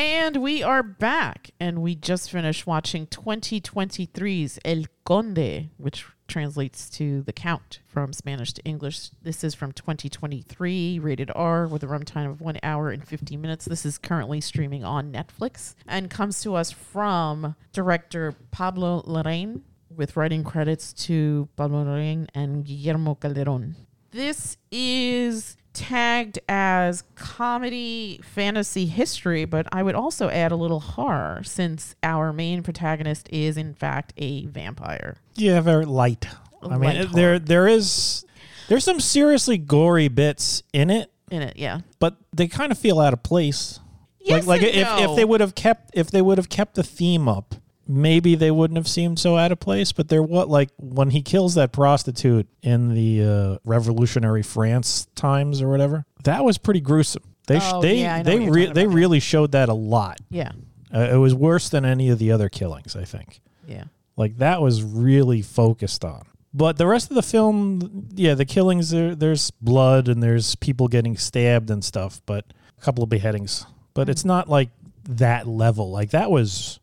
And we are back, and we just finished watching 2023's El Conde, which translates to The Count from Spanish to English. This is from 2023, rated R, with a runtime of one hour and 50 minutes. This is currently streaming on Netflix and comes to us from director Pablo Larraín, with writing credits to Pablo Larraín and Guillermo Calderón. This is tagged as comedy fantasy history, but I would also add a little horror since our main protagonist is in fact a vampire. Yeah, very light. I mean, Light there there is there's some seriously gory bits in it, In it, yeah. but they kind of feel out of place. Yes like like if no. if they would have kept if they would have kept the theme up, maybe they wouldn't have seemed so out of place. But they're what like when he kills that prostitute in the uh, Revolutionary France times or whatever. That was pretty gruesome. They sh- Oh, they yeah, they re- they really showed that a lot. Yeah. Uh, it was worse than any of the other killings. I think. Yeah. Like that was really focused on. But the rest of the film, yeah, the killings there there's blood and there's people getting stabbed and stuff, but a couple of beheadings. But it's not like that level. Like that was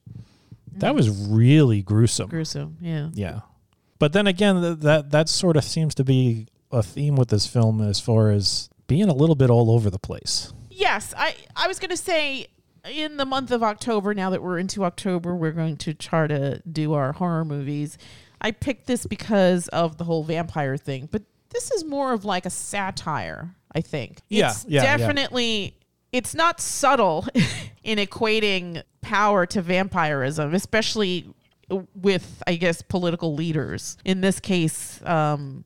that was really gruesome. Gruesome. Yeah. Yeah. But then again, th- that that sort of seems to be a theme with this film as far as being a little bit all over the place. Yes, I I was going to say in the month of October now that we're into October we're going to try to do our horror movies. I picked this because of the whole vampire thing, but this is more of like a satire, I think. Yeah, It's yeah, yeah. definitely it's not subtle in equating power to vampirism, especially with I guess political leaders. In this case, um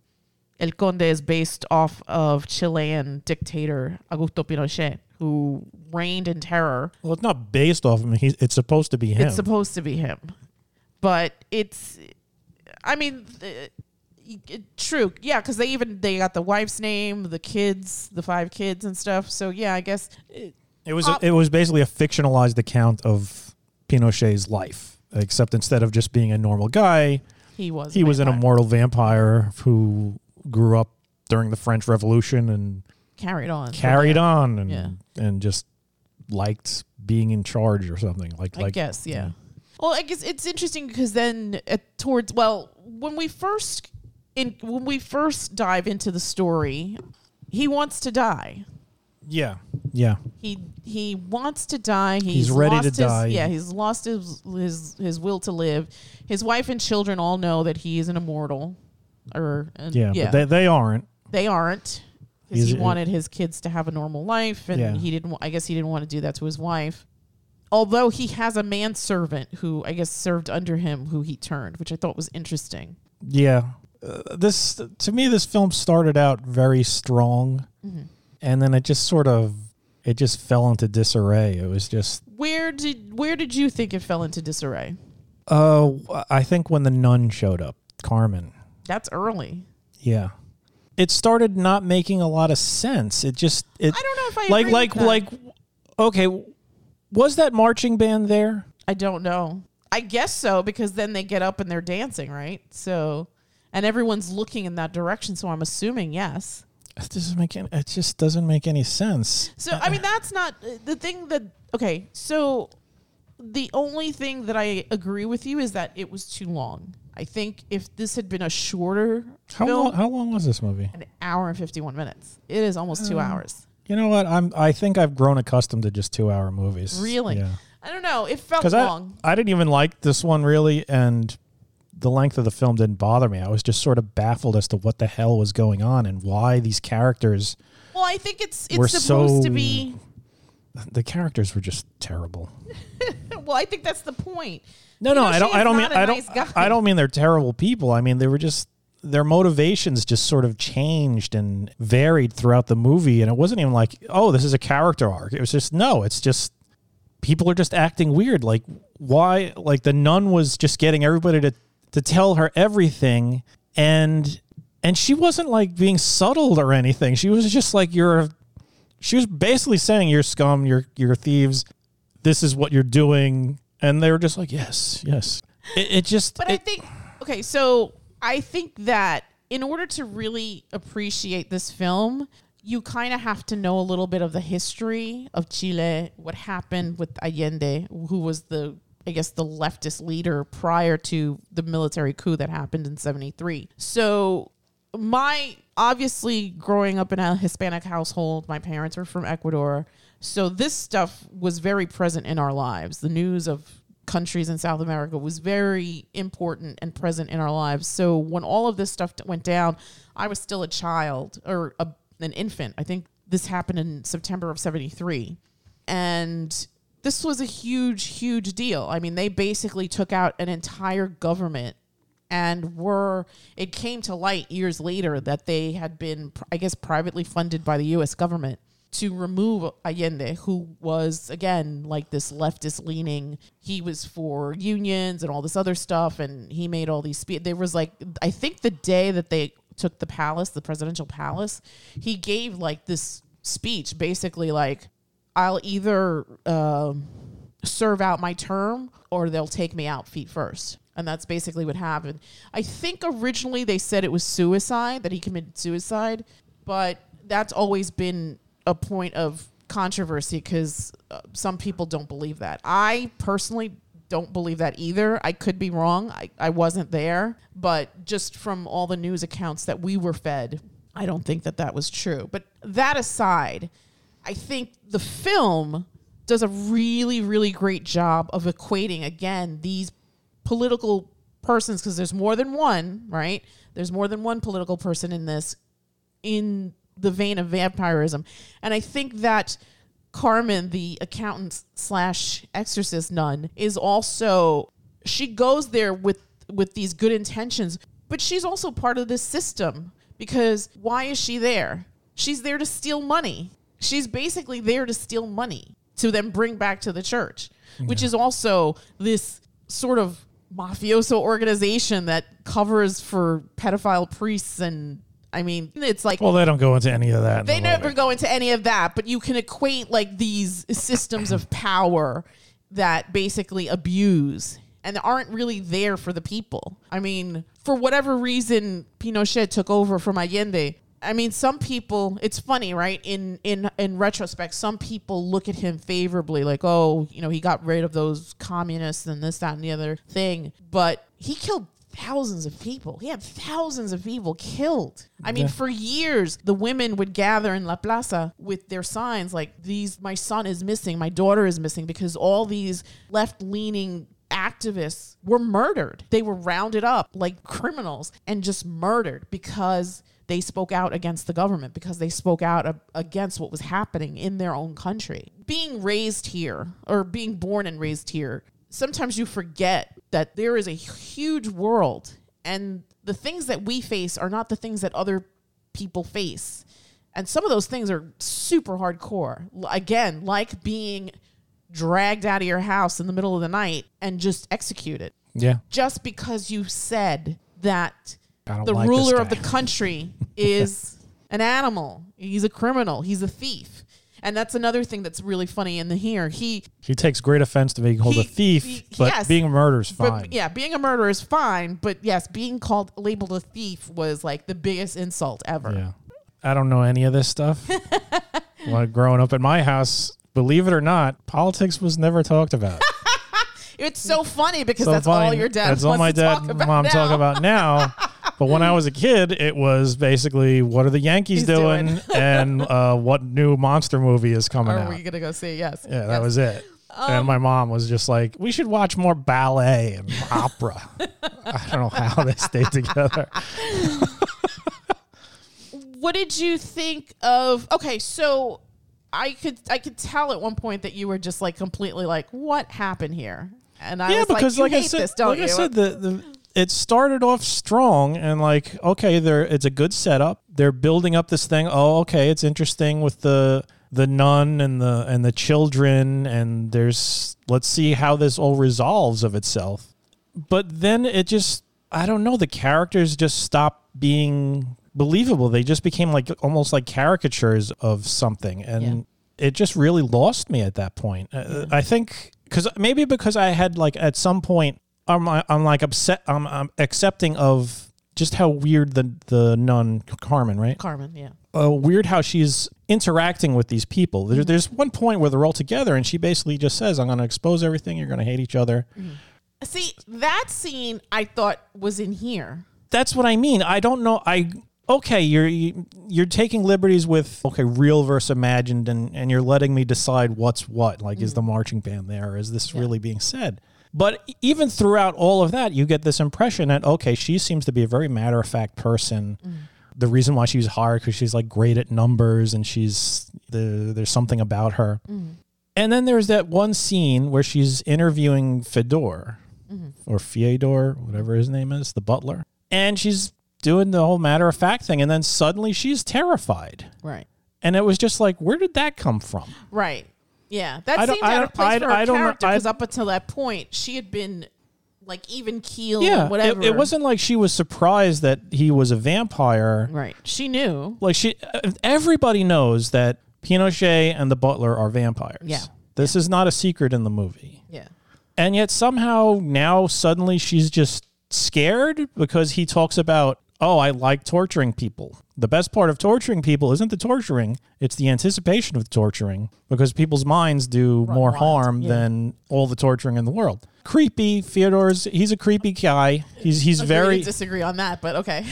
El Conde is based off of Chilean dictator Augusto Pinochet, who reigned in terror. Well, it's not based off him. He's, it's supposed to be him. It's supposed to be him, but it's, I mean, true, yeah, because they even they got the wife's name, the kids, the five kids and stuff. So yeah, I guess it, It was Uh, it was basically a fictionalized account of Pinochet's life, except instead of just being a normal guy, he was he a was an immortal vampire who grew up during the French Revolution and carried on, carried Yeah, on and Yeah. and just liked being in charge or something like I like guess, yeah. Well, I guess it's interesting because then at, towards well, when we first in when we first dive into the story, he wants to die. yeah yeah He he wants to die. He's, He's ready to lost his- die. Yeah, he's lost his his his will to live. His wife and children all know that he is an immortal, or and yeah, yeah, but they they aren't they aren't because he wanted his kids to have a normal life, and Yeah. he didn't. I guess he didn't want to do that to his wife. Although he has a manservant who I guess served under him, who he turned, which I thought was interesting. yeah uh, this to me this film started out very strong Mm-hmm. and then it just sort of it just fell into disarray it was just Where did where did you think it fell into disarray? Uh, I think when the nun showed up, Carmen. That's early. Yeah, it started not making a lot of sense. It just it I don't know if I like like like okay, was that marching band there? I don't know. I guess so because then they get up and they're dancing, right? So, and everyone's looking in that direction. So I'm assuming yes. It doesn't make any, it just doesn't make any sense. So I mean, that's not uh, the thing that. Okay, so the only thing that I agree with you is that it was too long. I think if this had been a shorter How film, long, how long was this movie? an hour and fifty one minutes. It is almost two uh, hours. You know what? I'm I think I've grown accustomed to just two hour movies. Really? Yeah. I don't know. It felt Because I, long. I didn't even like this one really, and the length of the film didn't bother me. I was just sort of baffled as to what the hell was going on and why these characters, well, I think it's it's supposed so- to be. the characters were just terrible. Well, I think that's the point. No, no, I don't. I don't mean. I don't. nice. I don't mean they're terrible people. I mean they were just their motivations just sort of changed and varied throughout the movie, and it wasn't even like, oh, this is a character arc. It was just no. It's just people are just acting weird. Like why? Like the nun was just getting everybody to to tell her everything, and and she wasn't like being subtle or anything. She was just like you're. She was basically saying you're scum. You're you're thieves. This is what you're doing, and they were just like yes, yes. It, it just. But I think okay, so I think that in order to really appreciate this film, you kind of have to know a little bit of the history of Chile, what happened with Allende, who was the I guess the leftist leader prior to the military coup that happened in 73. So my obviously growing up in a Hispanic household, my parents were from Ecuador. So this stuff was very present in our lives. The news of countries in South America was very important and present in our lives. So when all of this stuff went down, I was still a child or a, an infant. I think this happened in September of 73. And this was a huge, huge deal. I mean, they basically took out an entire government and were it came to light years later that they had been i guess privately funded by the us government to remove allende who was again like this leftist leaning he was for unions and all this other stuff and he made all these spe- there was like i think the day that they took the palace the presidential palace he gave like this speech basically like i'll either uh, serve out my term or they'll take me out feet first and that's basically what happened. I think originally they said it was suicide, that he committed suicide, but that's always been a point of controversy because uh, some people don't believe that. I personally don't believe that either. I could be wrong. I, I wasn't there, but just from all the news accounts that we were fed, I don't think that that was true. But that aside, I think the film does a really, really great job of equating, again, these political persons because there's more than one, right? There's more than one political person in this in the vein of vampirism. And I think that Carmen, the accountant slash exorcist nun, is also she goes there with with these good intentions, but she's also part of this system because why is she there? She's there to steal money. She's basically there to steal money to then bring back to the church, yeah. which is also this sort of mafioso organization that covers for pedophile priests and I mean, it's like well, they don't go into any of that. They the never movie. go into any of that, but you can equate like these systems of power that basically abuse and aren't really there for the people. I mean, for whatever reason, Pinochet took over from Allende. I mean, some people. It's funny, right? In in in retrospect, some people look at him favorably, like, oh, you know, he got rid of those communists and this, that, and the other thing. But he killed thousands of people. He had thousands of people killed. I mean, yeah. for years, the women would gather in La Plaza with their signs like, "These, my son is missing, my daughter is missing," because all these left-leaning activists were murdered. They were rounded up like criminals and just murdered because they spoke out against the government because they spoke out a- against what was happening in their own country. Being raised here or being born and raised here, sometimes you forget that there is a huge world and the things that we face are not the things that other people face. And some of those things are super hardcore. Again, like being dragged out of your house in the middle of the night and just executed. Yeah. Just because you said that the like ruler of the country is an animal. He's a criminal. He's a thief. And that's another thing that's really funny in the here. He he takes great offense to being called he, a thief, he, but yes, being a murderer is fine. But, yeah, being a murderer is fine, but yes, being called labeled a thief was like the biggest insult ever. Yeah. I don't know any of this stuff. when growing up at my house, believe it or not, politics was never talked about. it's so funny because so that's all your dad. That's all my dad, and mom now. talk about now. But when I was a kid, it was basically what are the Yankees doing, doing. and uh, what new monster movie is coming are out. Are we gonna go see? Yes. Yeah, that was it. Um, and my mom was just like, "We should watch more ballet and opera." I don't know how they stayed together. what did you think of? Okay, so I could I could tell at one point that you were just like completely like, "What happened here?" And I yeah, was because like, like I said, this, like you? I said, the the it started off strong and like okay there it's a good setup. They're building up this thing. Oh okay it's interesting with the the nun and the and the children and there's let's see how this all resolves of itself. But then it just i don't know the characters just stopped being believable. They just became like almost like caricatures of something. And yeah. it just really lost me at that point. Uh, yeah. i think because maybe because i had like at some point I'm I'm like upset. I'm, I'm accepting of just how weird the the nun Carmen, right? Carmen, yeah. uh, weird how she's interacting with these people. There, mm-hmm. there's one point where they're all together, and she basically just says, "I'm going to expose everything. You're going to hate each other." Mm-hmm. See, that scene I thought was in here. That's what I mean. I don't know. I okay. You're you, you're taking liberties with okay, real versus imagined, and and you're letting me decide what's what. Like, is the mm-hmm. marching band there? Is this really being said? But even throughout all of that, you get this impression that okay, she seems to be a very matter of fact person. Mm. The reason why she was hired because she's like great at numbers and she's the there's something about her. Mm. And then there's that one scene where she's interviewing Fedor mm-hmm. or Fyodor, whatever his name is, the butler, and she's doing the whole matter of fact thing, and then suddenly she's terrified, Right. and it was just like, where did that come from? Right. Yeah. That I seemed out of place I- for her I don't character because up until that point, she had been like even keel Yeah, whatever. It, it wasn't like she was surprised that he was a vampire. right. She knew. Like she, uh, everybody knows that Pinochet and the butler are vampires. Yeah. this is not a secret in the movie. Yeah. And yet somehow now suddenly she's just scared because he talks about, oh, I like torturing people. The best part of torturing people isn't the torturing, it's the anticipation of the torturing because people's minds do more wild, harm yeah. than all the torturing in the world. Creepy. Fyodor's he's a creepy guy. He's he's very disagree on that, but okay.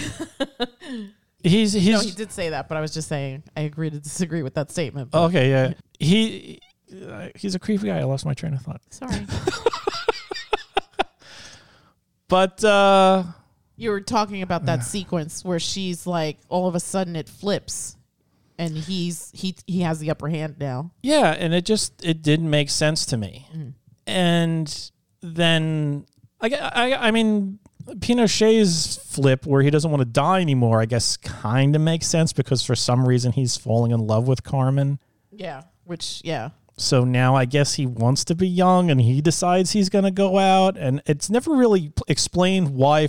he's he's no, he did say that, but I was just saying I agree to disagree with that statement. but- okay, yeah. He uh, he's a creepy guy. I lost my train of thought. Sorry. But uh you were talking about that sequence where she's like all of a sudden it flips and he's he he has the upper hand now. Yeah, and it just it didn't make sense to me. Mm-hmm. And then I, I I mean Pinochet's flip where he doesn't want to die anymore, I guess kind of makes sense because for some reason he's falling in love with Carmen. Yeah. Which yeah. So now I guess he wants to be young and he decides he's going to go out and it's never really explained why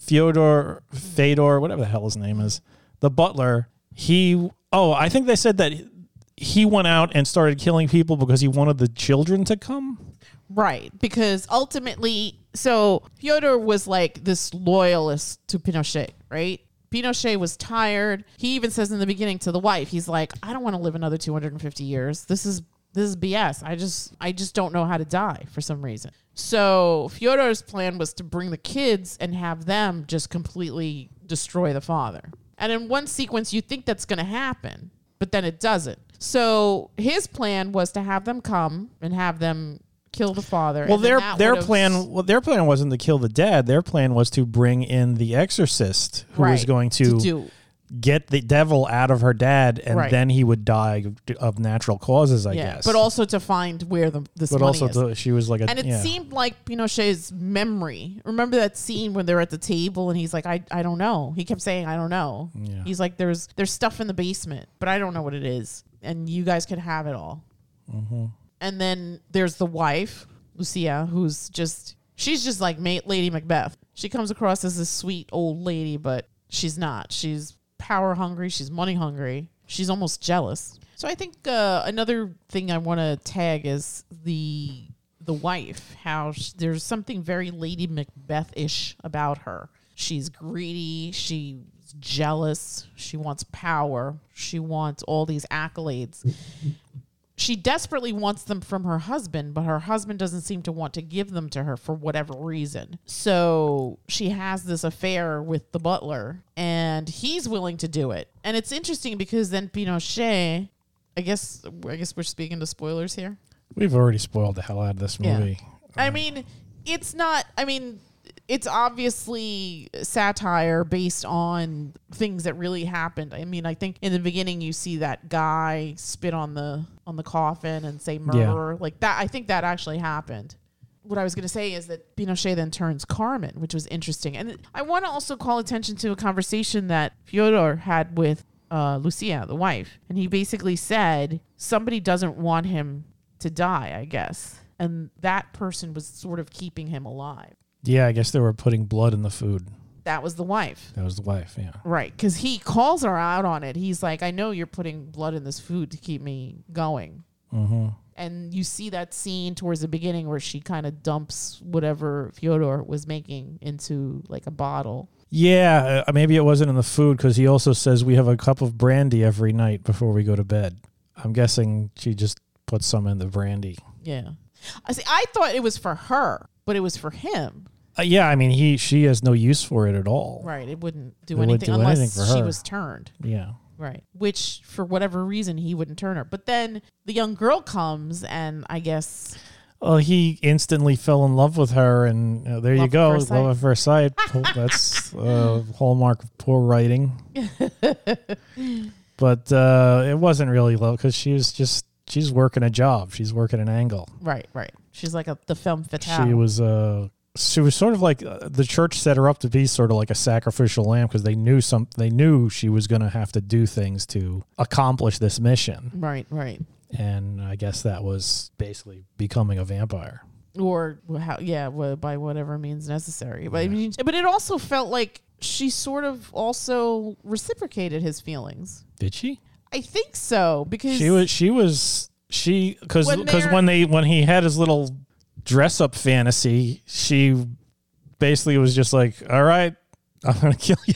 Fyodor Fedor whatever the hell his name is, the butler, he oh, I think they said that he went out and started killing people because he wanted the children to come. Right, because ultimately, so Fyodor was like this loyalist to Pinochet, right? Pinochet was tired. He even says in the beginning to the wife, he's like, "I don't want to live another 250 years. This is this is BS. I just I just don't know how to die for some reason." So Fyodor's plan was to bring the kids and have them just completely destroy the father. And in one sequence, you think that's going to happen, but then it doesn't. So his plan was to have them come and have them kill the father. Well, their their plan well their plan wasn't to kill the dad. Their plan was to bring in the exorcist who was going to to, do get the devil out of her dad and Right. then he would die of natural causes, I yeah, guess. but also to find where the this but money also is. to, she was like a and it yeah. seemed like Pinochet's memory. Remember that scene when they're at the table and he's like, I, I don't know. He kept saying, I don't know. Yeah. He's like, there's there's stuff in the basement, but I don't know what it is. And you guys can have it all. Mm-hmm. And then there's the wife, Lucia, who's just, she's just like Ma- Lady Macbeth. She comes across as this sweet old lady, but she's not. She's power hungry. She's money hungry. She's almost jealous. So I think uh, another thing I want to tag is the the wife. How sh- there's something very Lady Macbeth ish about her. She's greedy. She's jealous. She wants power. She wants all these accolades she desperately wants them from her husband, but her husband doesn't seem to want to give them to her for whatever reason. So she has this affair with the butler, and he's willing to do it. And it's interesting because then Pinochet, I guess, I guess we're speaking to spoilers here. We've already spoiled the hell out of this Yeah. movie. I mean, it's not. I mean, it's obviously satire based on things that really happened. I mean, I think in the beginning you see that guy spit on the on the coffin and say murderer like that. I think that actually happened. What I was going to say is that Pinochet then turns Carmen, which was interesting. And I want to also call attention to a conversation that Fyodor had with uh, Lucia, the wife. And he basically said somebody doesn't want him to die, I guess. And that person was sort of keeping him alive. Yeah, I guess they were putting blood in the food. That was the wife. That was the wife, yeah. Right. Because he calls her out on it. He's like, I know you're putting blood in this food to keep me going. And you see that scene towards the beginning where she kind of dumps whatever Fyodor was making into like a bottle. Yeah, uh, maybe it wasn't in the food because he also says we have a cup of brandy every night before we go to bed. I'm guessing she just put some in the brandy. Yeah. I see. I thought it was for her, but it was for him. Uh, yeah, I mean he she has no use for it at all. Right. It wouldn't do It wouldn't anything do unless anything for she her. was turned. Yeah. Right. Which, for whatever reason, he wouldn't turn her. But then the young girl comes, and I guess Well, he instantly fell in love with her, and uh, there you Love at go, first sight. love at first sight. That's uh, hallmark of poor writing. but uh, it wasn't really love because she was just she's working a job. She's working an angle. right, right. She's like a the femme fatale. She was uh she was sort of like uh, the church set her up to be sort of like a sacrificial lamb because they knew some they knew she was going to have to do things to accomplish this mission right, right. and i guess that was basically becoming a vampire Or how? Yeah, by whatever means necessary. But I mean, but it also felt like she sort of also reciprocated his feelings. did she I think so because she was she was she because because they're- when they when he had his little dress up fantasy she basically was just like all right i'm gonna kill you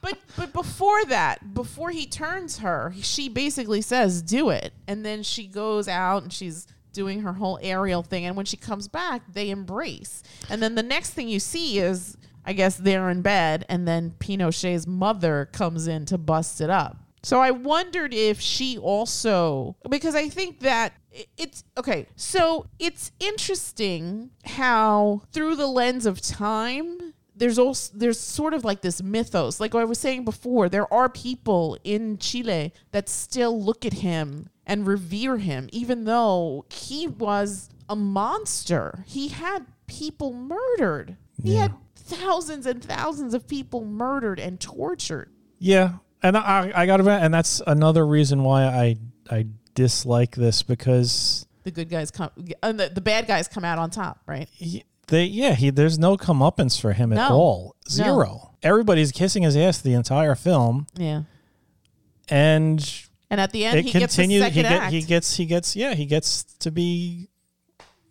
But but before that, before he turns her, she basically says, "Do it," and then she goes out and she's doing her whole aerial thing. And when she comes back, they embrace. And then the next thing you see is, I guess, they're in bed, and then Pinochet's mother comes in to bust it up. So I wondered if she also, because I think that it's okay. So it's interesting how through the lens of time, there's also there's sort of like this mythos. Like I was saying before, there are people in Chile that still look at him and revere him, even though he was a monster. He had people murdered. He Yeah. had thousands and thousands of people murdered and tortured. Yeah, and I I got to and that's another reason why I I dislike this because The good guys come, and the, the bad guys come out on top, right? he, they yeah he there's no comeuppance for him at No. all zero. Everybody's kissing his ass the entire film, Yeah. and And at the end, it he gets continues. second He, get, he gets he gets yeah he gets to be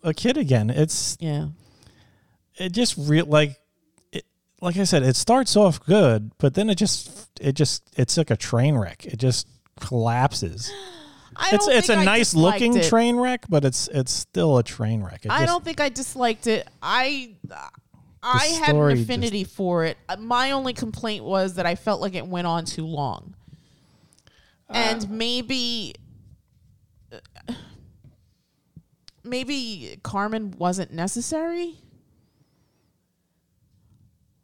a kid again. It's yeah. it just real like like I said, it starts off good, but then it just it just it's like a train wreck. It just collapses. I It's don't it's a think I nice looking it. train wreck, but it's it's still a train wreck. It I just- don't think I disliked it. I I had an affinity for it. Uh, My only complaint was that I felt like it went on too long. Uh, and maybe uh, maybe Carmen wasn't necessary.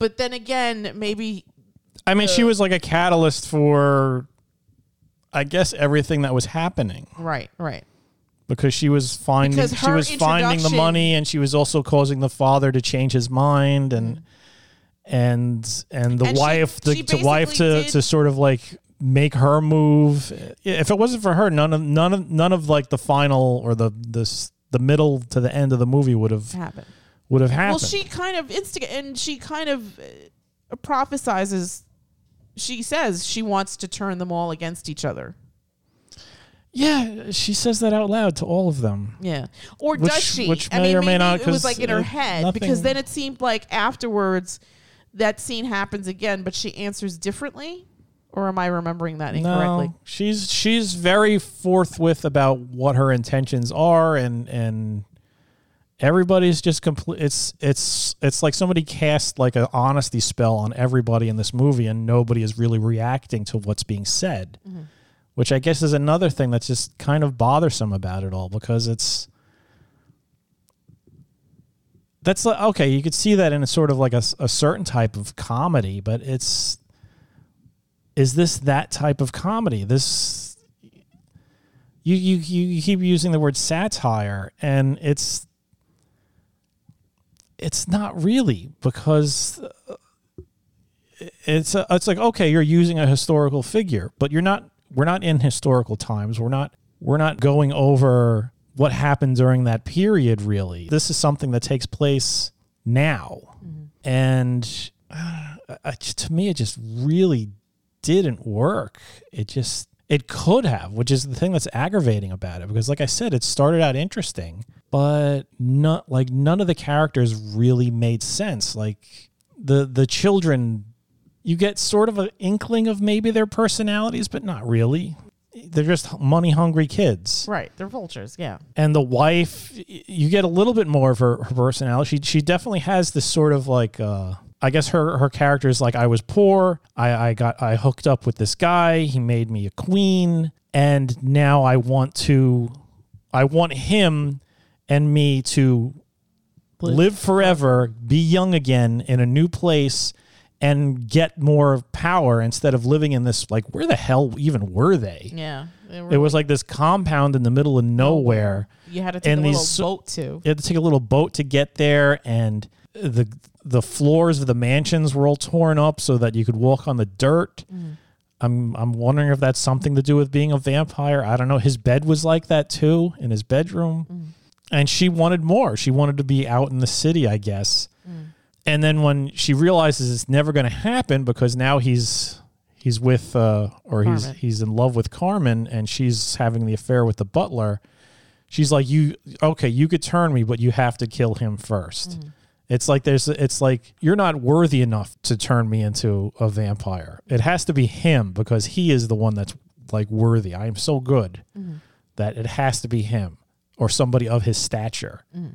But then again, maybe I mean, she was like a catalyst for, I guess, everything that was happening right, right. because she was finding Because she her was finding the introduction- money, and she was also causing the father to change his mind, and mm-hmm. and and the And she- wife the, she to wife to did- to sort of like make her move. If it wasn't for her, none of none of none of like the final or the this the middle to the end of the movie would have Happened. Would have happened. Well, she kind of instigate, and she kind of uh, prophesizes. She says she wants to turn them all against each other. yeah, she says that out loud to all of them. Yeah, or Which- does she? which I may mean, or may not, It was like in her uh, head because then it seemed like afterwards that scene happens again, but she answers differently. Or am I remembering that incorrectly? No, she's she's very forthwith about what her intentions are, and and everybody's just complete. It's it's it's like somebody cast like an honesty spell on everybody in this movie, and nobody is really reacting to what's being said, mm-hmm. which I guess is another thing that's just kind of bothersome about it all because it's. That's like, okay. You could see that in a sort of like a, a certain type of comedy, but it's is this that type of comedy? This you you you keep using the word satire, and it's it's not really because uh, it's a, it's like okay, you're using a historical figure, but you're not. We're not in historical times. We're not. We're not going over what happened during that period. Really, this is something that takes place now, and uh, uh, to me, it just really didn't work. It just It could have, which is the thing that's aggravating about it. Because, like I said, it started out interesting, but not like none of the characters really made sense. Like the the children, you get sort of an inkling of maybe their personalities, but not really. They're just money hungry kids. Right. They're vultures. Yeah. And the wife, y- you get a little bit more of her, her personality. She she definitely has this sort of like. uh I guess her her character is like I was poor. I, I got I hooked up with this guy. He made me a queen, and now I want to, I want him and me to Live live forever, be young again in a new place, and get more power instead of living in this like where the hell even were they? Yeah. They were It was like this compound in the middle of nowhere. you had to take and a these little so- boat too. You had to take a little boat to get there, and the the floors of the mansions were all torn up so that you could walk on the dirt. Mm. I'm I'm wondering if that's something to do with being a vampire. I don't know. His bed was like that too in his bedroom, mm. And she wanted more. She wanted to be out in the city, I guess. Mm. And then when she realizes it's never going to happen because now he's he's with uh, or he's Carmen. he's in love with Carmen, and she's having the affair with the butler she's like you okay you could turn me but you have to kill him 1st mm. it's like there's it's like you're not worthy enough to turn me into a vampire. It has to be him because he is the one that's like worthy. I am so good mm-hmm. that it has to be him or somebody of his stature mm.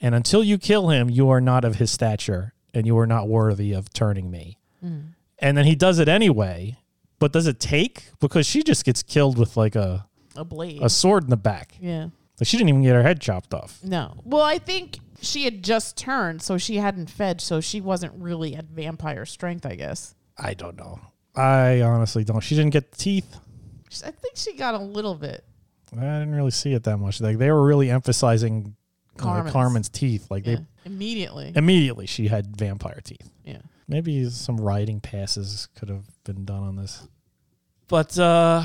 and until you kill him you are not of his stature and you are not worthy of turning me mm. and then he does it anyway but does it take because she just gets killed with like a, A blade. a sword in the back yeah. like she didn't even get her head chopped off. No. Well, I think she had just turned, so she hadn't fed, so she wasn't really at vampire strength, I guess. I don't know. I honestly don't. She didn't get the teeth. I think she got a little bit. I didn't really see it that much. Like they were really emphasizing uh, Carmen's. Carmen's teeth. Like Yeah. they Immediately. immediately she had vampire teeth. Yeah. Maybe some writing passes could have been done on this. But uh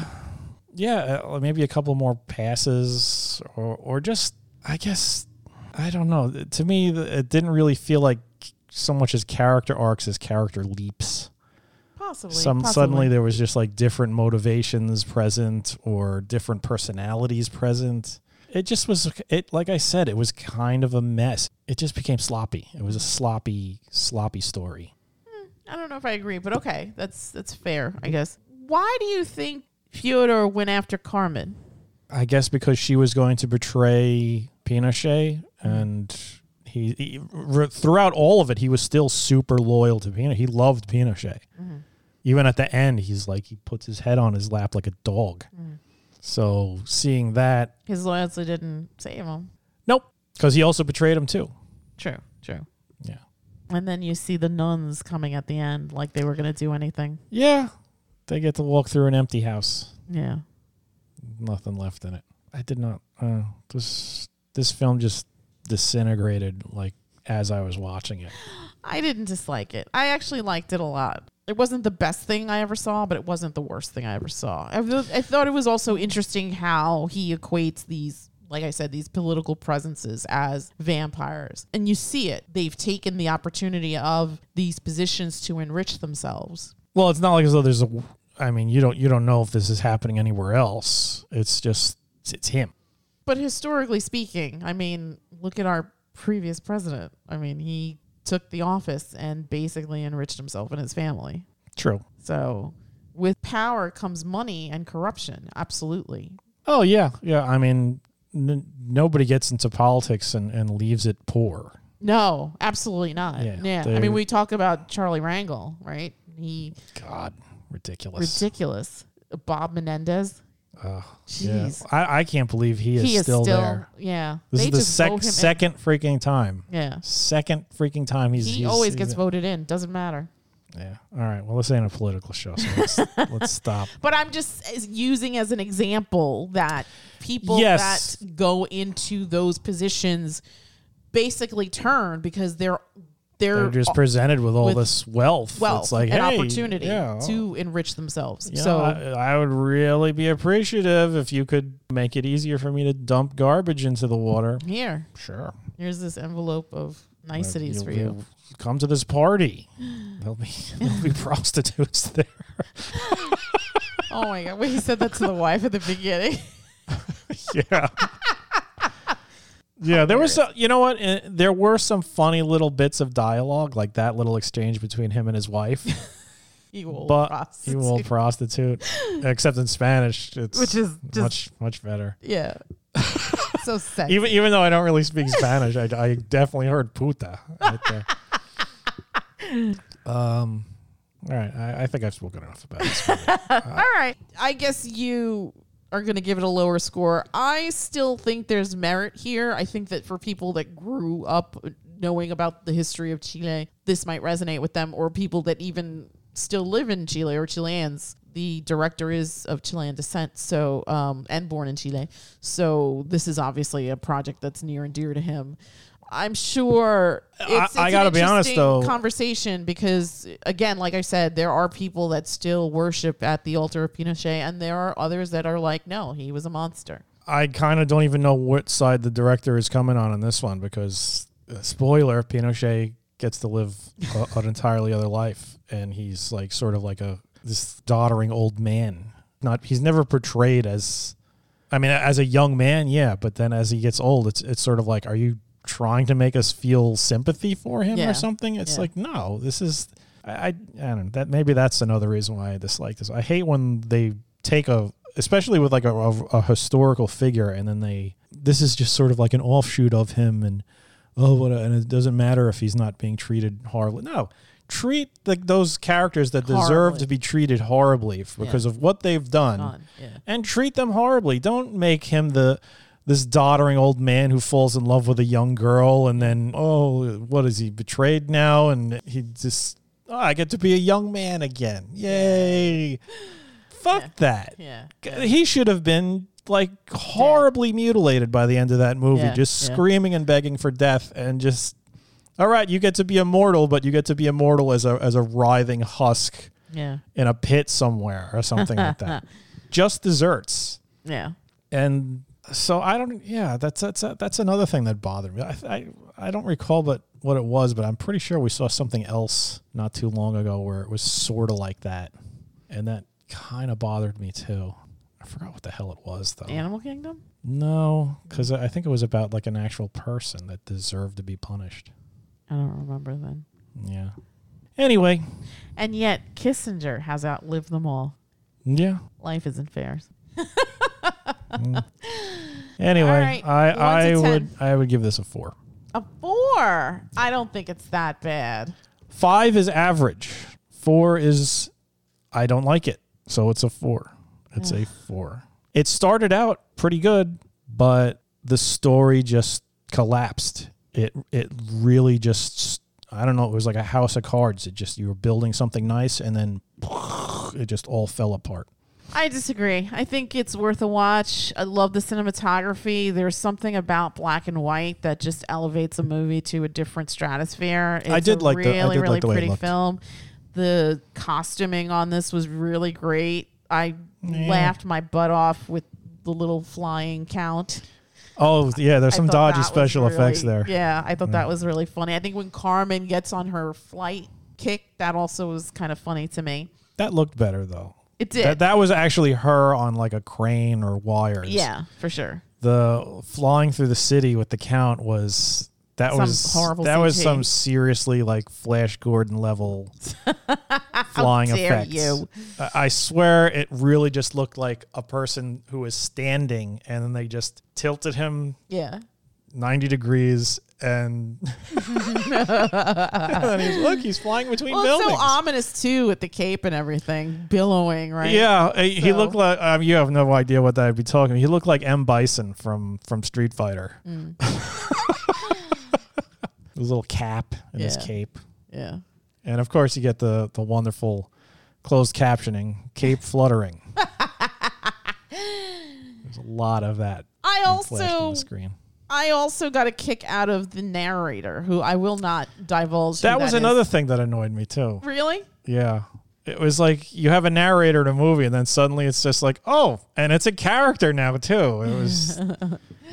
yeah, uh, maybe a couple more passes or or just I guess I don't know. To me it didn't really feel like so much as character arcs as character leaps. Possibly. some possibly. suddenly there was just like different motivations present or different personalities present it just was it like i said it was kind of a mess it just became sloppy it was a sloppy sloppy story hmm, I don't know if I agree, but okay, that's that's fair, I guess. Why do you think Fyodor went after Carmen? i guess because she was going to betray pinochet and he, he throughout all of it he was still super loyal to pinochet he loved pinochet mm-hmm. Even at the end he's like he puts his head on his lap like a dog so seeing that His loyalty didn't save him. Nope. Because he also betrayed him too. True, true. Yeah. And then you see the nuns coming at the end, like they were going to do anything. Yeah. They get to walk through an empty house. Yeah. Nothing left in it. I did not. Uh, this this film just disintegrated like as I was watching it. I didn't dislike it. I actually liked it a lot. It wasn't the best thing I ever saw, but it wasn't the worst thing I ever saw. I, th- I thought it was also interesting how he equates these, like I said, these political presences as vampires. And you see it. They've taken the opportunity of these positions to enrich themselves. Well, it's not like as though there's a. I mean, you don't you don't know if this is happening anywhere else. It's just it's, it's him. But historically speaking, I mean, look at our previous president. I mean, he took the office and basically enriched himself and his family. True. So, with power comes money and corruption. Absolutely. Oh yeah, yeah. I mean, n- nobody gets into politics and, and leaves it poor. No, absolutely not. Yeah, Yeah. I mean, we talk about Charlie Rangel, right? He God, ridiculous. ridiculous. Bob Menendez. Ugh, yeah. Jeez. I, I can't believe he is, he is still, still, there. yeah. This is the just sec- him in. second freaking time. Yeah. Second freaking time he's. He he's- always he's- gets voted in. Doesn't matter. Yeah. All right. Well, this ain't a political show, so let's let's stop. But I'm just as- using as an example that people Yes. that go into those positions basically turn because they're they're, They're just presented with all with this wealth. wealth it's like and hey, opportunity yeah, to enrich themselves. you know, so I, I would really be appreciative if you could make it easier for me to dump garbage into the water. here, Sure. here's this envelope of niceties You'll- for you. you'll Come to this party. There'll be there'll be prostitutes there. Oh my god! When he said that to the wife at the beginning. yeah. Yeah, there was some, you know what? Uh, There were some funny little bits of dialogue, like that little exchange between him and his wife. You old but prostitute. you old prostitute. Except in Spanish, it's Which is just- much much better. Yeah. so sexy. Even even though I don't really speak Spanish, I, I definitely heard puta right there. um, all right, I, I think I've spoken enough about this. movie. All right. I guess you are going to give it a lower score. I still think there's merit here. I think that for people that grew up knowing about the history of Chile, this might resonate with them, or people that even still live in Chile or Chileans. The director is of Chilean descent, so um, and born in Chile. So this is obviously a project that's near and dear to him. I'm sure it's, I it's gotta an be honest, though. conversation because again, like I said, there are people that still worship at the altar of Pinochet, and there are others that are like, no, he was a monster. I kind of don't even know what side the director is coming on in this one because, uh, spoiler, Pinochet gets to live a, an entirely other life, and he's like sort of like a this doddering old man. Not he's never portrayed as, I mean, as a young man, yeah, but then as he gets old, it's it's sort of like, are you trying to make us feel sympathy for him Yeah. or something? It's Yeah. like no, this is. I, I don't know that maybe that's another reason why I dislike this. I hate when they take a especially with like a, a, a historical figure and then they this is just sort of like an offshoot of him and oh what a, and it doesn't matter if he's not being treated horribly. No. Treat like those characters that deserve to be treated horribly because of what they've done. Yeah. and treat them horribly. Don't make him the this doddering old man who falls in love with a young girl and then oh what is he betrayed now and he just oh, I get to be a young man again. Yay. Fuck that. Yeah. He should have been like horribly mutilated by the end of that movie, Yeah, just yeah. screaming and begging for death and just all right, you get to be immortal, but you get to be immortal as a as a writhing husk Yeah. in a pit somewhere or something like that. Just desserts. Yeah. And so I don't. Yeah, that's that's that's another thing that bothered me. I I, I don't recall, but what it was, but I'm pretty sure we saw something else not too long ago where it was sort of like that, and that kind of bothered me too. I forgot what the hell it was though. Animal Kingdom? No, because I think it was about like an actual person that deserved to be punished. I don't remember then. Yeah. Anyway, And yet, Kissinger has outlived them all. yeah. Life isn't fair. Anyway, right, I I would I would give this a four. A four. I don't think it's that bad. Five is average. Four is I don't like it. So it's a four. It's a four. It started out pretty good, but the story just collapsed. It it really just I don't know, it was like a house of cards. It just you were building something nice and then it just all fell apart. I disagree. I think it's worth a watch. I love the cinematography. There's something about black and white that just elevates a movie to a different stratosphere. It's I did a like the- I really, did like really the way it pretty film. The costuming on this was really great. I Yeah. laughed my butt off with the little flying count. Oh yeah, there's I some dodgy special effects there. Yeah, I thought that was really funny. I think when Carmen gets on her flight kick, that also was kind of funny to me. That looked better though. It did. That that was actually her on like a crane or wires. yeah, for sure. the flying through the city with the count was that Some was horrible that was CG. some seriously like Flash Gordon level flying dare effects. you. I- I swear it really just looked like a person who was standing and then they just tilted him Yeah. 90 degrees and, and he's look he's flying between Well, buildings. so ominous too with the cape and everything billowing, right? Yeah, uh, he looked like um, you have no idea what I'd be talking. He looked like M Bison from from Street Fighter. Mm. His little cap and his cape, Yeah. and of course you get the the wonderful closed captioning, cape fluttering. There's a lot of that. I being flashed on also the screen. I also got a kick out of the narrator, who I will not divulge. who That was is. another thing that annoyed me too. Really? Yeah. It was like you have a narrator in a movie, and then suddenly it's just like, oh, and it's a character now too. It was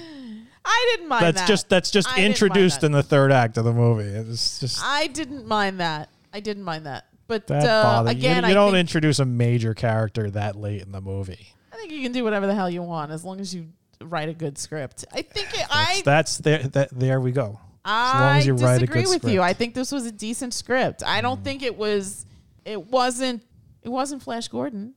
I didn't mind that's that. just that's just I introduced that. in the third act of the movie. It was just I didn't mind that. I didn't mind that. But That uh, you. again, You I don't think, introduce a major character that late in the movie. I think you can do whatever the hell you want as long as you write a good script. I think it, I That's there. That there we go. As long I as you write a disagree with you. I think this was a decent script. I don't think it was. It wasn't. It wasn't Flash Gordon.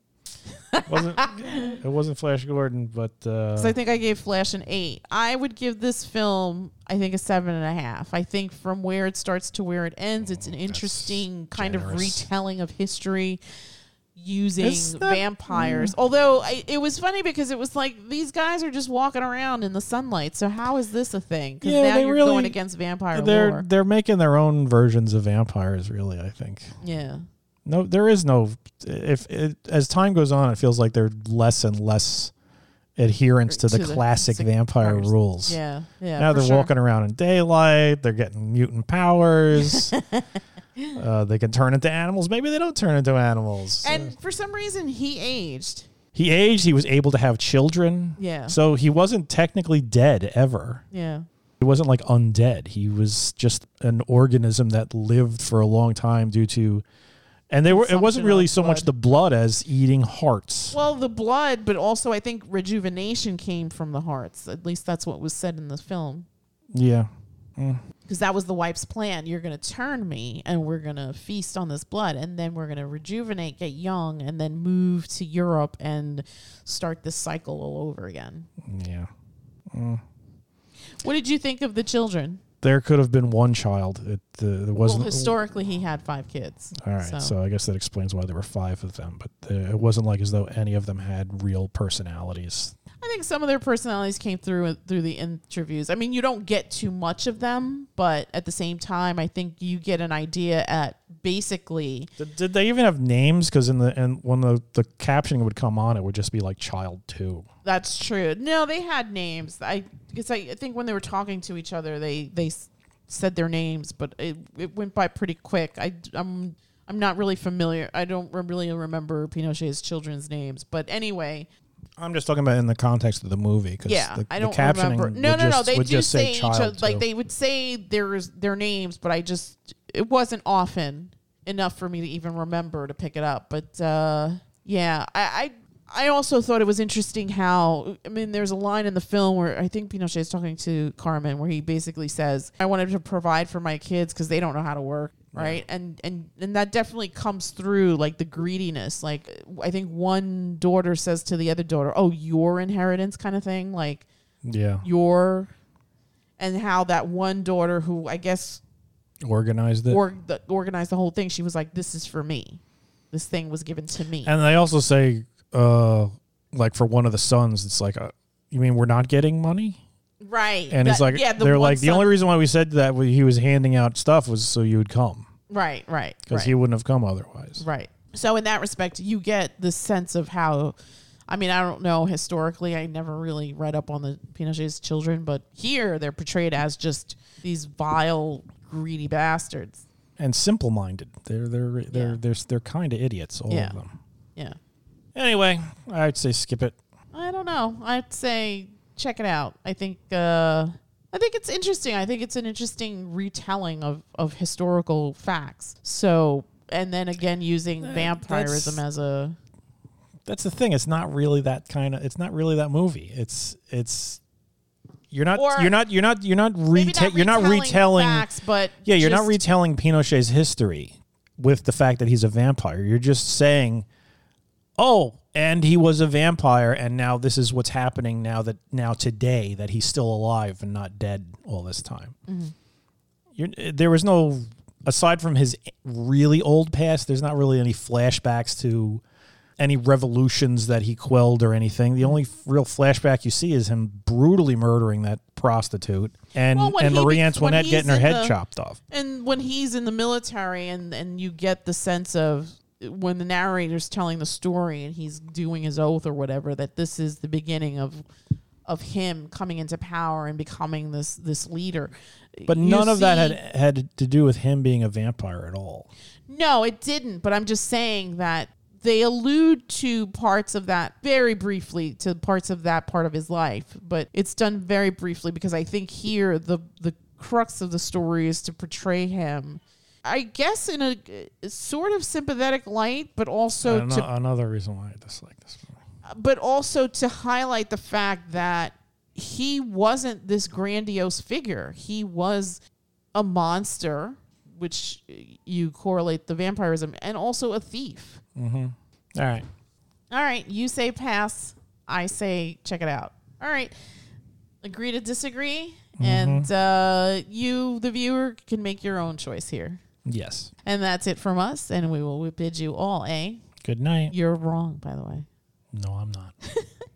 wasn't it wasn't Flash Gordon, but uh, I think I gave Flash an eight. I would give this film, I think, a seven and a half. I think from where it starts to where it ends, it's an interesting kind of retelling of history using not- vampires. Mm. Although I, it was funny because it was like these guys are just walking around in the sunlight. So how is this a thing? Because Yeah, now they you're really- going against vampire they're lore. they're making their own versions of vampires. Really, I think. Yeah. No, there is no. If it, as time goes on, it feels like there's less and less adherence to, To the the classic vampire rules. Yeah. Yeah. now they're sure. walking around in daylight. They're getting mutant powers. uh, they can turn into animals. Maybe they don't turn into animals. And for some reason, he aged. he aged. He was able to have children. Yeah. So he wasn't technically dead ever. Yeah. He wasn't like undead. He was just an organism that lived for a long time due to, and they were. It wasn't really of so much blood. the blood as eating hearts. Well, the blood, but also I think rejuvenation came from the hearts. At least that's what was said in the film. Yeah. Because that was the wife's plan. You're going to turn me and we're going to feast on this blood. And then we're going to rejuvenate, get young, and then move to Europe and start this cycle all over again. Yeah. What did you think of the children? There could have been one child. It, uh, there wasn't. historically, he had five kids. All right. So. I guess that explains why there were five of them. But uh, it wasn't like as though any of them had real personalities. I think some of their personalities came through uh, through the interviews. I mean, you don't get too much of them, but at the same time, I think you get an idea at basically Did, did they even have names? Because in the and when the the captioning would come on, it would just be like child two. that's true. No, they had names. I because I, I think when they were talking to each other, they they said their names, but it it went by pretty quick. I I'm I'm not really familiar. I don't really remember Pinochet's children's names, but anyway, I'm just talking about in the context of the movie. Cause yeah, the, I the don't captioning remember. No, no, no. They do just say, each other, like they would say their their names, but I just it wasn't often enough for me to even remember to pick it up. But uh, yeah, I, I I also thought it was interesting how I mean, there's a line in the film where I think Pinochet is talking to Carmen, where he basically says, "I wanted to provide for my kids because they don't know how to work." Right, and and and that definitely comes through, like the greediness. Like I think one daughter says to the other daughter, "Oh, your inheritance," kind of thing. Like yeah, your and how that one daughter who I guess organized it. or, the, organized the whole thing, she was like, "This is for me. This thing was given to me." And they also say, uh, like for one of the sons, it's like, uh, you mean we're not getting money? Right, And it's That- like, yeah, the they're one like, the son- only reason why we said that was he was handing out stuff was so you would come right, right, because right, he wouldn't have come otherwise. right. So in that respect, you get the sense of how. I mean, I don't know historically. I never really read up on the Pinochet's children, but here they're portrayed as just these vile, greedy bastards. And simple minded. They're they're they're Yeah. they're they're kind of idiots, all Yeah. of them. Yeah. Anyway, I'd say skip it. I don't know. I'd say check it out. I think uh, I think it's interesting. I think it's an interesting retelling of of historical facts. So, and then again using vampirism as a That's the thing. It's not really that kind of. It's not really that movie. It's it's. You're not. Or- you're not. You're not. You're not. Reta- not you're not retelling facts, but Yeah, you're not retelling Pinochet's history with the fact that he's a vampire. You're just saying, "Oh, and he was a vampire, and now this is what's happening now that now today that he's still alive and not dead all this time." Mm-hmm. You're, there was no aside from his really old past. There's not really any flashbacks to any revolutions that he quelled or anything. The only real flashback you see is him brutally murdering that prostitute and Well, and Marie Antoinette getting her head the- chopped off. and when he's in the military and and you get the sense of when the narrator's telling the story and he's doing his oath or whatever that this is the beginning of of him coming into power and becoming this this leader But You none of that had had to do with him being a vampire at all. no it didn't but i'm just saying that they allude to parts of that very briefly to parts of that part of his life but it's done very briefly because i think here the the crux of the story is to portray him I guess in a uh, sort of sympathetic light, but also to another reason why I dislike this movie. but also to highlight the fact that he wasn't this grandiose figure. He was a monster, which you correlate the vampirism, and also a thief. All right. All right, you say pass. I say check it out. All right, agree to disagree, and uh, you, the viewer, can make your own choice here. Yes. And that's it from us, and we will bid you all a. Good night. You're wrong, by the way. No, I'm not.